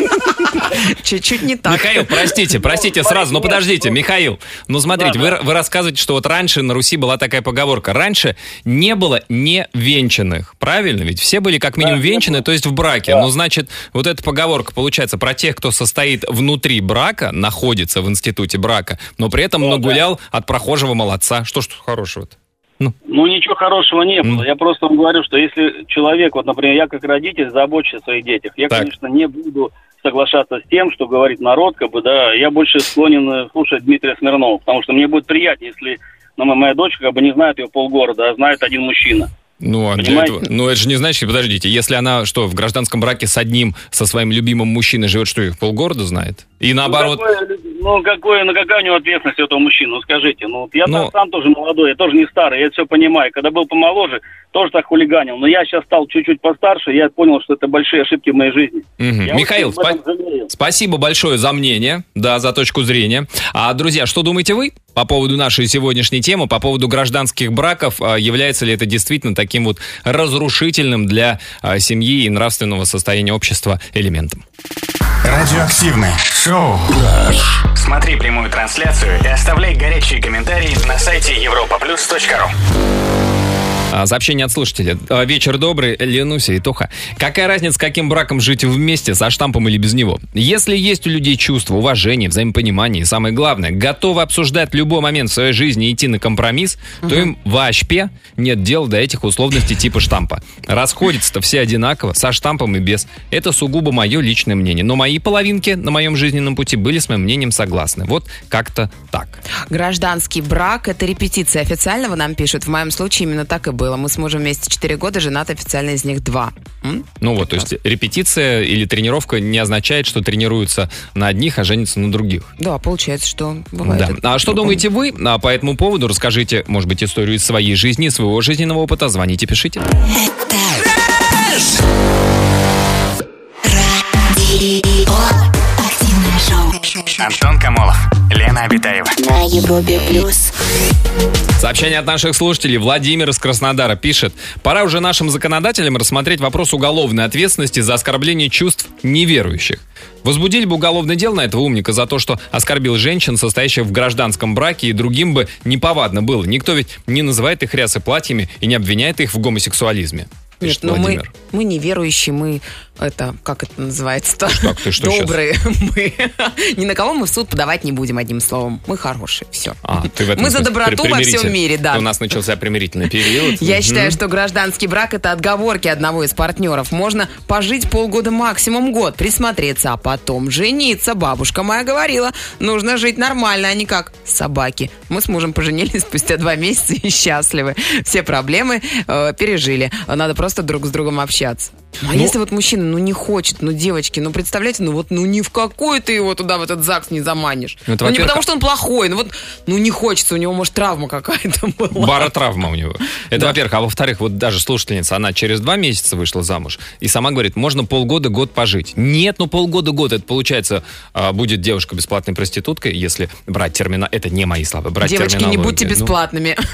Чуть-чуть не так. Михаил, простите, простите сразу, ну подождите, Михаил, ну смотрите, вы, вы рассказываете, что вот раньше на Руси была такая поговорка, раньше не было невенчанных, правильно? Ведь все были как минимум венчаны, то есть в браке. Ну, значит, вот эта поговорка получается про тех, кто состоит внутри брака, находится в институте брака, но при этом нагулял от прохожего молодца. Что ж тут хорошего-то? Ну, ничего хорошего не было. Я просто вам говорю, что если человек, вот, например, я как родитель забочусь о своих детях, я, Так. конечно, не буду соглашаться с тем, что говорит народ, как бы, да, я больше склонен э, слушать Дмитрия Смирнова, потому что мне будет приятнее, если ну, моя дочка как бы не знает ее полгорода, а знает один мужчина. Ну, а для этого, ну, это же не значит, подождите, если она что, в гражданском браке с одним, со своим любимым мужчиной живет, что их полгорода знает? И наоборот, Ну, какое, ну, какое, ну, какая у него ответственность у этого мужчины, ну, скажите. Ну, вот я Ну- сам, тоже молодой, я тоже не старый, я это все понимаю. Когда был помоложе, тоже так хулиганил. Но я сейчас стал чуть-чуть постарше, я понял, что это большие ошибки в моей жизни. Я Михаил, спа-. Спасибо большое за мнение, да, за точку зрения. А, друзья, что думаете вы по поводу нашей сегодняшней темы, по поводу гражданских браков? А, Является ли это действительно таким вот разрушительным для а, семьи и нравственного состояния общества элементом? Радиоактивное шоу. Смотри прямую трансляцию и оставляй горячие комментарии на сайте europaplus.ru Сообщение от слушателя. А, Вечер добрый, Ленуся и Тоха. Какая разница, каким браком жить вместе, со штампом или без него? Если есть у людей чувство, уважение, взаимопонимание, и самое главное, готовы обсуждать любой момент в своей жизни и идти на компромисс, то им вообще нет дела до этих условностей типа штампа. Расходятся-то все одинаково, со штампом и без. Это сугубо мое личное мнение. Но мои половинки на моем жизненном пути были с моим мнением согласны. Вот как-то так. Гражданский брак – это репетиция официального, нам пишут. В моем случае именно так и было. Мы с мужем вместе 4 года, женаты официально из них 2. Ну вот, то есть репетиция или тренировка не означает, что тренируются на одних, а женятся на других. Да, получается, что бывает. Да. это А что думаете вы а, по этому поводу? Расскажите, может быть, историю из своей жизни, своего жизненного опыта. Звоните, пишите. Шоу. Антон Камолов, Лена Абитаева. На Европе плюс. Сообщение от наших слушателей. Владимир из Краснодара пишет. Пора уже нашим законодателям рассмотреть вопрос уголовной ответственности за оскорбление чувств неверующих. Возбудили бы уголовное дело на этого умника за то, что оскорбил женщин, состоящих в гражданском браке, и другим бы неповадно было. Никто ведь не называет их рясы платьями и не обвиняет их в гомосексуализме. Нет, но мы, Владимир. мы неверующие, мы это, как это называется-то? Так, ты что Добрые [laughs] мы. Ни на кого мы в суд подавать не будем, одним словом. Мы хорошие, все. А, ты в этом Мы за доброту во всем мире, да. У нас начался примирительный период. [laughs] Я считаю, что гражданский брак это отговорки одного из партнеров. Можно пожить полгода максимум год, присмотреться, а потом жениться. Бабушка моя говорила, нужно жить нормально, а не как собаки. Мы с мужем поженились спустя два [laughs] месяца и счастливы. Все проблемы э, пережили. Надо просто друг с другом общаться. А Ну- если вот мужчина, ну не хочет, ну девочки, ну представляете, ну вот ну ни в какой ты его туда в этот ЗАГС не заманишь. Ну, это, Ну, не потому что он плохой, ну вот ну не хочется, у него может травма какая-то [laughs] была. Баротравма у него. Это, во-первых. А во-вторых, вот даже слушательница, она через два месяца вышла замуж и сама говорит, можно полгода, год пожить. Нет, ну полгода, год. Это получается, а, будет девушка бесплатной проституткой, если брать термина... Это не мои слова. Брать Девочки, не будьте Ну, бесплатными. [laughs]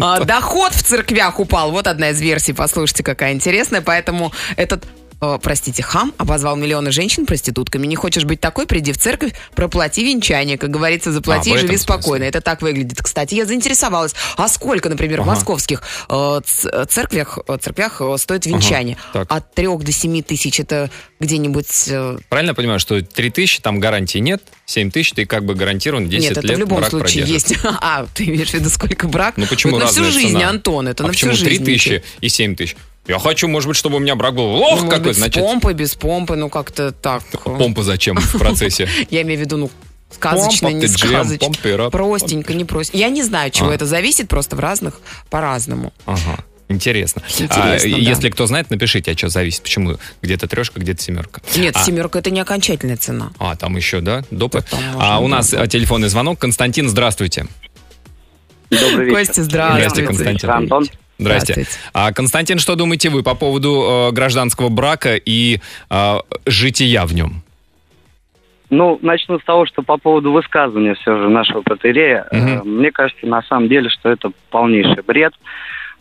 А, Доход в церквях упал. Вот одна из версий, послушайте, какая интересная. Поэтому этот э, простите, хам обозвал миллионы женщин проститутками. Не хочешь быть такой, приди в церковь, проплати венчание. Как говорится, заплати А, в и живи спокойно. Это так выглядит. Кстати, я заинтересовалась. А сколько, например, в Ага. московских э, церквях, э, церквях э, стоит венчание? так. От трех до семи тысяч это где-нибудь... э, Правильно я понимаю, что 3 тысячи, там гарантии нет, 7 тысяч ты как бы гарантирован 10 Нет, это лет в любом случае есть. [laughs] А, ты имеешь в виду, сколько брак? Ну почему на всю жизнь, цена? Антон, это а на всю почему 3 жизнь. тысячи и 7 тысяч? Я хочу, может быть, чтобы у меня брак был Ну, лох может какой, быть, значит, с помпой, без помпы, ну как-то так. помпа зачем в процессе? [laughs] Я имею в виду, ну, сказочно, Помпа, не сказочно. Простенько, не простенько. Я не знаю, чего А. это зависит, просто в разных по-разному. Ага. Интересно. Интересно, А, да. Если кто знает, напишите, а что зависит, почему где-то трешка, где-то семерка. Нет, а, семерка это не окончательная цена. А, там еще, да, допы? Там А у нас а, телефонный звонок. Константин, здравствуйте. Добрый вечер. Костя, здравствуйте. Здрасте, Константин. Антон. Здрасте. Здравствуйте. А, Константин, что думаете вы по поводу э, гражданского брака и э, жития в нем? Ну, начну с того, что по поводу высказывания все же нашего протерея, Мгм. э, мне кажется, на самом деле, что это полнейший бред.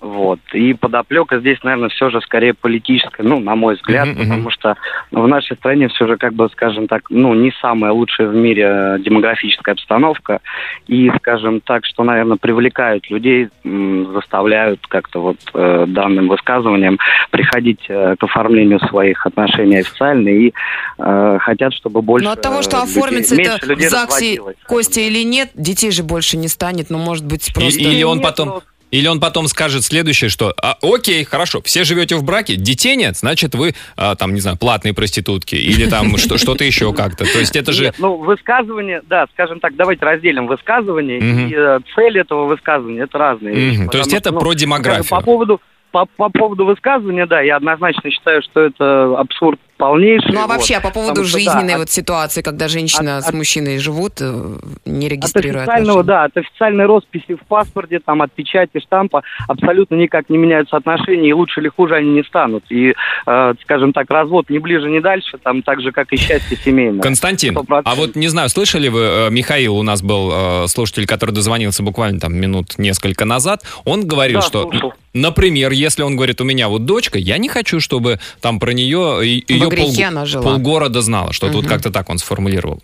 Вот. И подоплека здесь, наверное, все же скорее политическая, ну, на мой взгляд, мгм. потому что в нашей стране все же, как бы, скажем так, ну, не самая лучшая в мире э, демографическая обстановка. И, скажем так, что, наверное, привлекают людей, заставляют как-то вот э, данным высказыванием приходить э, к оформлению своих отношений официально и э, хотят, чтобы больше Но от того, что э, людей- оформится это людей в ЗАГСе. Костя или нет, детей же больше не станет, но может быть И- просто... или он Нет, потом... ну- Или он потом скажет следующее, что а, окей, хорошо, все живете в браке, детей нет, значит вы а, там, не знаю, платные проститутки или там [laughs] что- что-то еще как-то. То есть это же... Ну, высказывание, да, скажем так, давайте разделим высказывание и э, цель этого высказывания, это разные. То есть это что, про демографию. По поводу, по, по поводу высказывания, да, я однозначно считаю, что это абсурд полнейший. Ну а вот. вообще, а по поводу Потому что, да, жизненной от- вот ситуации, когда женщина от- с мужчиной живут, э, не От регистрируя официального, отношения. да, от официальной росписи в паспорте, там, от печати, штампа абсолютно никак не меняются отношения, и лучше или хуже они не станут. И, э, скажем так, развод ни ближе, ни дальше, там, так же, как и счастье семейное. Константин, 100%. а вот не знаю, слышали вы, э, Михаил у нас был э, слушатель, который дозвонился буквально там минут несколько назад, он говорил, Да, что, слушал. например, если он говорит, у меня вот дочка, я не хочу, чтобы там про нее и- ее грехе она жила. полгорода знала, что тут Мгм. как-то так он сформулировал.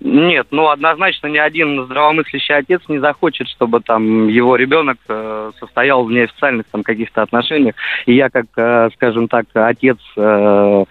Нет, ну однозначно ни один здравомыслящий отец не захочет, чтобы там его ребенок э, состоял в неофициальных там каких-то отношениях. И я как, э, скажем так, отец э,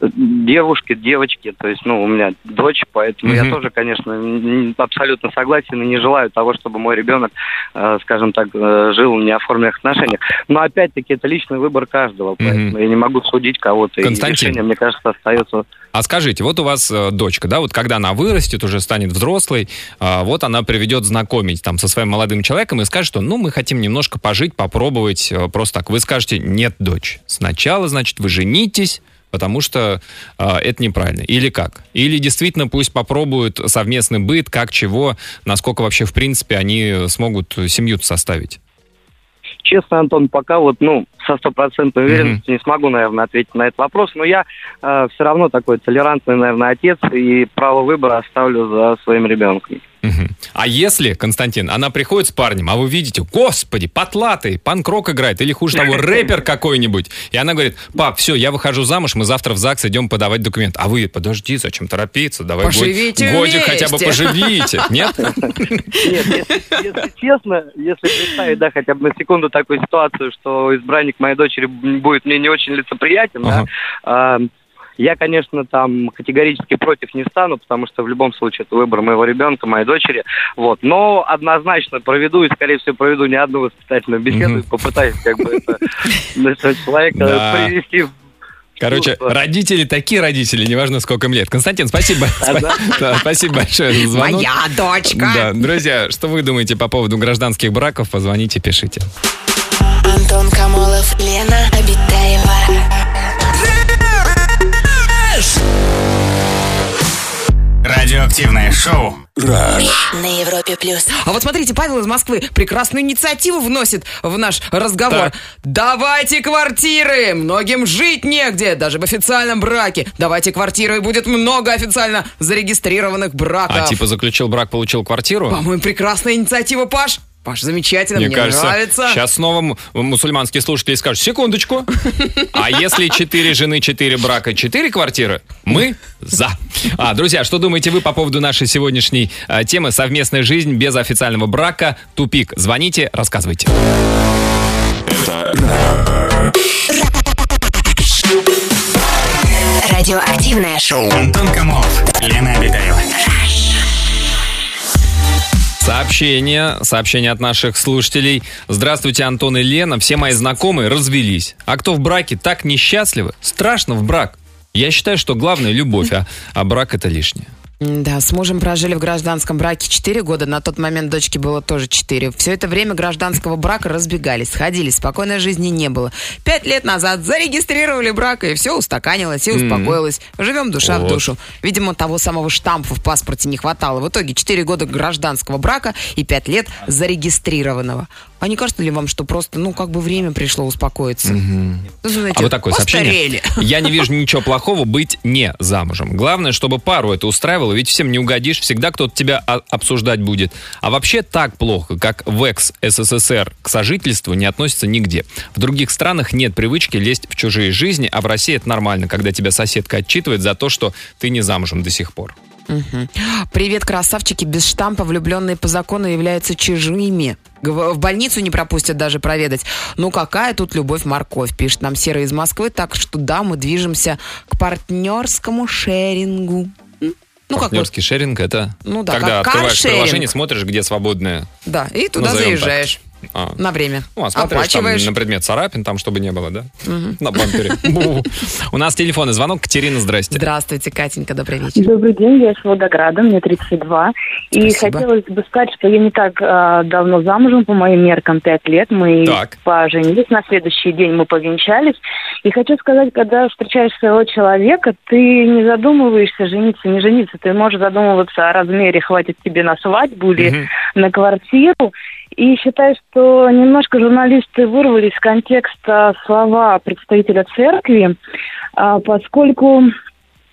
девушки, девочки, то есть, ну, у меня дочь, поэтому я Мгм. тоже, конечно, абсолютно согласен и не желаю того, чтобы мой ребенок, э, скажем так, э, жил в неоформленных отношениях. Но опять-таки это личный выбор каждого, поэтому я не могу судить кого-то. Константин. И решение, мне кажется, остается А скажите, вот у вас э, дочка, да, вот когда она вырастет, уже станет взрослой, а, вот она приведет знакомить там со своим молодым человеком и скажет, что, ну, мы хотим немножко пожить, попробовать, э, просто так. Вы скажете, нет, дочь, сначала, значит, вы женитесь, потому что а, это неправильно. Или как? Или действительно пусть попробуют совместный быт, как, чего, насколько вообще, в принципе, они смогут семью составить. Честно, Антон, пока вот, ну, со стопроцентной уверенностью не смогу, наверное, ответить на этот вопрос, но я все равно такой толерантный, наверное, отец, и право выбора оставлю за своим ребенком. А если, Константин, она приходит с парнем, а вы видите, господи, потлатый, панк-рок играет, или хуже того, рэпер какой-нибудь, и она говорит, пап, все, я выхожу замуж, мы завтра в ЗАГС идем подавать документ. А вы, подожди, зачем торопиться, давай год- Поживите годик хотя бы поживите, нет? Нет, если, если честно, если представить, да, хотя бы на секунду такую ситуацию, что избранник моей дочери будет мне не очень лицеприятен, да, а, я, конечно, там категорически против не стану, потому что в любом случае это выбор моего ребенка, моей дочери. Вот. Но однозначно проведу и, скорее всего, проведу не одну воспитательную беседу и попытаюсь как бы это, [laughs] этого человека привести в Короче, родители такие родители, неважно сколько им лет. Константин, спасибо. [laughs] [laughs] Да, Спасибо большое за звонок. Моя дочка. Да, друзья, что вы думаете по поводу гражданских браков? Позвоните, пишите. Антон Камолов, Лена Обитаева. Радиоактивное шоу. На Европе плюс. А вот смотрите, Павел из Москвы прекрасную инициативу вносит в наш разговор. Так. Давайте квартиры! Многим жить негде, даже в официальном браке. Давайте квартиры, и будет много официально зарегистрированных браков. А типа заключил брак, получил квартиру? По-моему, прекрасная инициатива, Паш. Паш, замечательно, мне, Мне кажется, нравится. сейчас снова мусульманские слушатели скажут, секундочку, а если четыре жены, четыре брака, четыре квартиры, мы за. А, друзья, что думаете вы по поводу нашей сегодняшней а, темы «Совместная жизнь без официального брака. Тупик». Звоните, рассказывайте. Радиоактивное шоу. Антон Камолов, Лена Обитаева. Сообщение, сообщение от наших слушателей. Здравствуйте, Антон и Лена. Все мои знакомые развелись. А кто в браке так несчастливы, страшно в брак. Я считаю, что главное любовь, а, а брак это лишнее. Да, с мужем прожили в гражданском браке 4 года, на тот момент дочке было тоже 4. Все это время гражданского брака разбегались, сходились, спокойной жизни не было. Пять лет назад зарегистрировали брак, и все устаканилось и успокоилось. Живем душа в Вот. душу. Видимо, того самого штампа в паспорте не хватало. В итоге 4 года гражданского брака и 5 лет зарегистрированного. А не кажется ли вам, что просто, ну, как бы время пришло успокоиться? Ну, знаете, А вот такое постарели. сообщение. Я не вижу [laughs] ничего плохого быть не замужем. Главное, чтобы пару это устраивало, ведь всем не угодишь, всегда кто-то тебя а- обсуждать будет. А вообще так плохо, как в экс-СССР к сожительству не относится нигде. В других странах нет привычки лезть в чужие жизни, а в России это нормально, когда тебя соседка отчитывает за то, что ты не замужем до сих пор. Привет, красавчики. Без штампа влюбленные по закону являются чужими. В больницу не пропустят даже проведать. Ну какая тут любовь-морковь, пишет нам Серый из Москвы. Так что да, мы движемся к партнерскому шерингу. Ну как Партнерский шеринг это Ну да, когда как открываешь приложение, смотришь, где свободное. да, и туда так. заезжаешь. А. На время. Ну, а смотришь там на предмет царапин, там, чтобы не было, да? Мгм. На бампере. У нас телефонный звонок. Катерина, здрасте. Здравствуйте, Катенька, добрый вечер. Добрый день, я из Волгограда, мне 32. И хотелось бы сказать, что я не так а, давно замужем, по моим меркам 5 лет. Мы поженились, на следующий день мы повенчались. И хочу сказать, когда встречаешь своего человека, ты не задумываешься, жениться, не жениться. Ты можешь задумываться о размере, хватит тебе на свадьбу или на квартиру. И считаю, что немножко журналисты вырвали из контекста слова представителя церкви, а, поскольку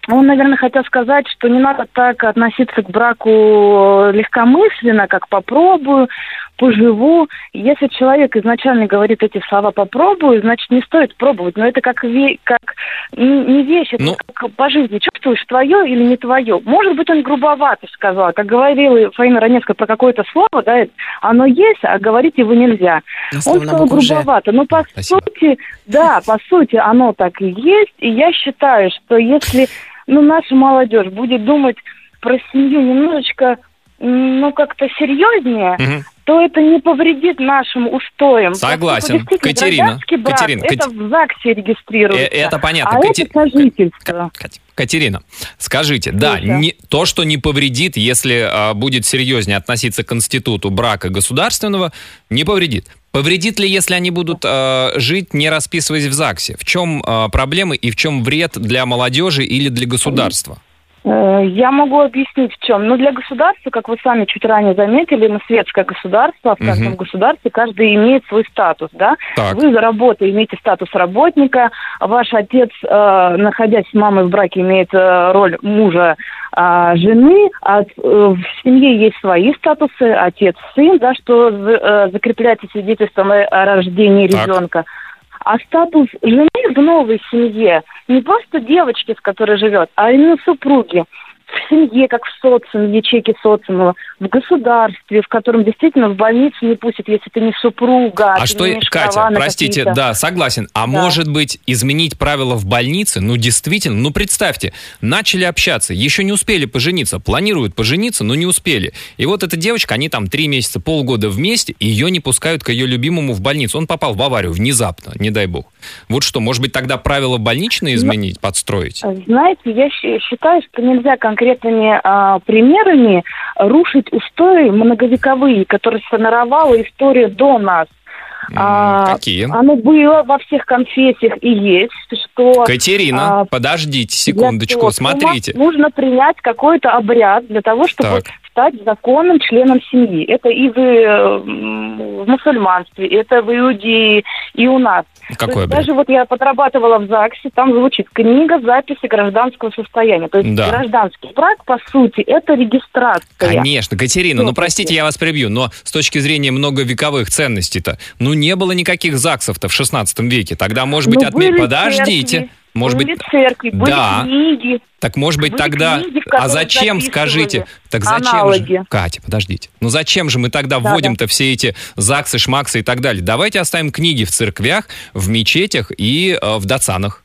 он, наверное, хотел сказать, что не надо так относиться к браку легкомысленно, как попробую, поживу. Если человек изначально говорит эти слова попробую, значит не стоит пробовать. Но это как, ве- как не вещь, это Ну. как по жизни. Чувствуешь, твое или не твое. Может быть, он грубовато сказал. Как говорила Фаина Раневская про какое-то слово, да, оно есть, а говорить его нельзя. Он сказал грубовато. Но по Спасибо. сути, да, по сути, оно так и есть. И я считаю, что если ну, наша молодежь будет думать про семью немножечко, ну, как-то серьезнее, Мгм. то это не повредит нашим устоям. Согласен. Поскольку Катерина, брак, Катерина, это Кат- в ЗАГСе регистрируется. Э, это понятно. А Кате- это сожительство. Катерина, скажите, да, не, то, что не повредит, если а, будет серьезнее относиться к институту брака государственного, не повредит. Повредит ли, если они будут а, жить, не расписываясь в ЗАГСе? В чем а, проблемы и в чем вред для молодежи или для государства? Э, Я могу объяснить в чем. Ну, для государства, как вы сами чуть ранее заметили, мы светское государство, в каждом Мгм. государстве каждый имеет свой статус, да? Так. Вы за работой имеете статус работника, ваш отец, э, находясь с мамой в браке, имеет э, роль мужа а, жены, а э, в семье есть свои статусы, отец, сын, да, что э, закрепляется свидетельством о рождении Так. ребенка. А статус жены в новой семье не просто девочки, с которой живет, а именно супруги. В семье, как в социуме, в ячейке социума, в государстве, в котором действительно в больницу не пустят, если ты не супруга. А что, не Катя, простите, какие-то- да, согласен. А Да. может быть, изменить правила в больнице? Ну, действительно, ну, представьте, начали общаться, еще не успели пожениться, планируют пожениться, но не успели. И вот эта девочка, они там три месяца, полгода вместе, и ее не пускают к ее любимому в больницу. Он попал в аварию внезапно, не дай бог. Вот что, может быть, тогда правила больничные изменить, подстроить? Знаете, я считаю, что нельзя конкретными а, примерами рушить устои многовековые, которые сформировала история до нас. А, какие? Оно было во всех конфессиях и есть, что... Катерина, а, подождите секундочку, смотрите. Нужно принять какой-то обряд для того, чтобы Так. Стать законным членом семьи. Это и в, э, в мусульманстве, это в Иудее, и у нас. Обряд? Даже вот я подрабатывала в ЗАГСе, там звучит книга записи гражданского состояния. То есть Да. гражданский брак, по сути, это регистрация. Конечно, Катерина, ну простите, я вас прибью, но с точки зрения многовековых ценностей-то, ну не было никаких ЗАГСов-то в 16 веке. Тогда, может быть, Ну, Подождите. церкви, Может были быть, церкви, были Да. книги. так может быть были тогда... книги, А зачем, скажите? Так зачем аналоги. же... Катя, подождите. Ну зачем же мы тогда Да, вводим-то все эти ЗАГСы, ШМАКСы и так далее? Давайте оставим книги в церквях, в мечетях и э, в дацанах.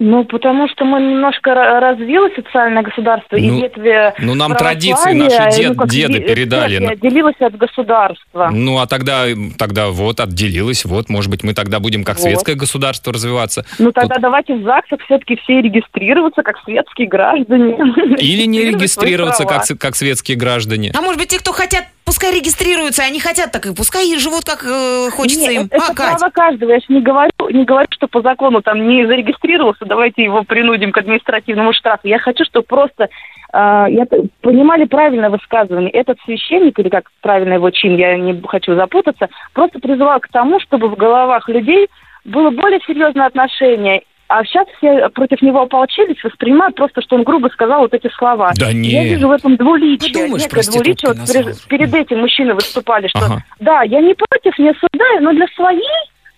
Ну, потому что мы немножко ра- развилось социальное государство, и Ну, ветви ну, нам традиции наши дед- ну, деды передали. отделилась от государства. Ну, а тогда, тогда вот отделилось, вот, может быть, мы тогда будем как Вот. светское государство развиваться. Ну, тогда давайте в ЗАГСах все-таки все регистрироваться как светские граждане. Или не регистрироваться как, с- как светские граждане. А может быть, те, кто хотят, пускай регистрируются, они хотят так и пускай живут, как э, хочется Нет, им. это а, Кать? право каждого. Я же не говорю, не говорю, что по закону там не зарегистрировался, давайте его принудим к административному штрафу. Я хочу, чтобы просто а, я, понимали правильное высказывание. Этот священник, или как правильно его чин, я не хочу запутаться, просто призывал к тому, чтобы в головах людей было более серьезное отношение. А сейчас все против него ополчились, воспринимают просто, что он грубо сказал вот эти слова. Да Я нет. вижу в этом двуличие. Подумаешь, некое двуличие. Вот перед, перед этим мужчины выступали, что Ага. да, я не против, не осуждаю, но для своей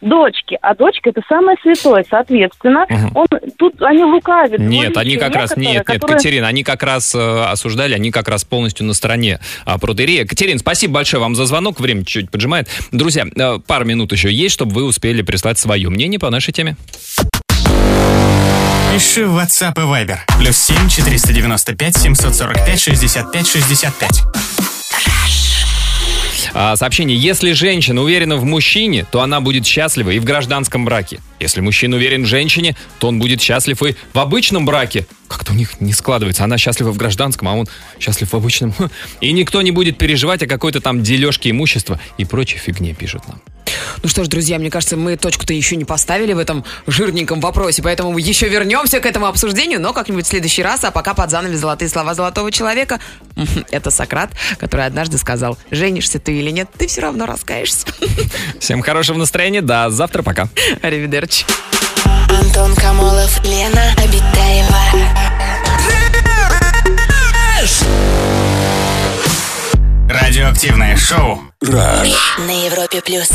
дочки, а дочка это самое святое, соответственно, он тут они лукавят. Нет, они как раз, нет, нет, которые- Катерина, они как раз э, осуждали, они как раз полностью на стороне а, протеерея. Катерина, спасибо большое вам за звонок, время чуть поджимает. Друзья, э, пару минут еще есть, чтобы вы успели прислать свое мнение по нашей теме. Пиши в WhatsApp и Viber. Плюс 7 495 745 65 65. А, сообщение. Если женщина уверена в мужчине, то она будет счастлива и в гражданском браке. Если мужчина уверен в женщине, то он будет счастлив и в обычном браке. Как-то у них не складывается. Она счастлива в гражданском, а он счастлив в обычном. [laughs] И никто не будет переживать о какой-то там дележке имущества и прочей фигне, пишут нам. Ну что ж, друзья, мне кажется, мы точку-то еще не поставили в этом жирненьком вопросе, поэтому еще вернемся к этому обсуждению, но как-нибудь в следующий раз, а пока под занавес золотые слова золотого человека. [laughs] Это Сократ, который однажды сказал, женишься ты или нет, ты все равно раскаешься. [laughs] Всем хорошего настроения, до завтра, пока. Аривидерчи. Антон Камолов, Лена Обитаева. Радиоактивное шоу. Rush. На Европе плюс.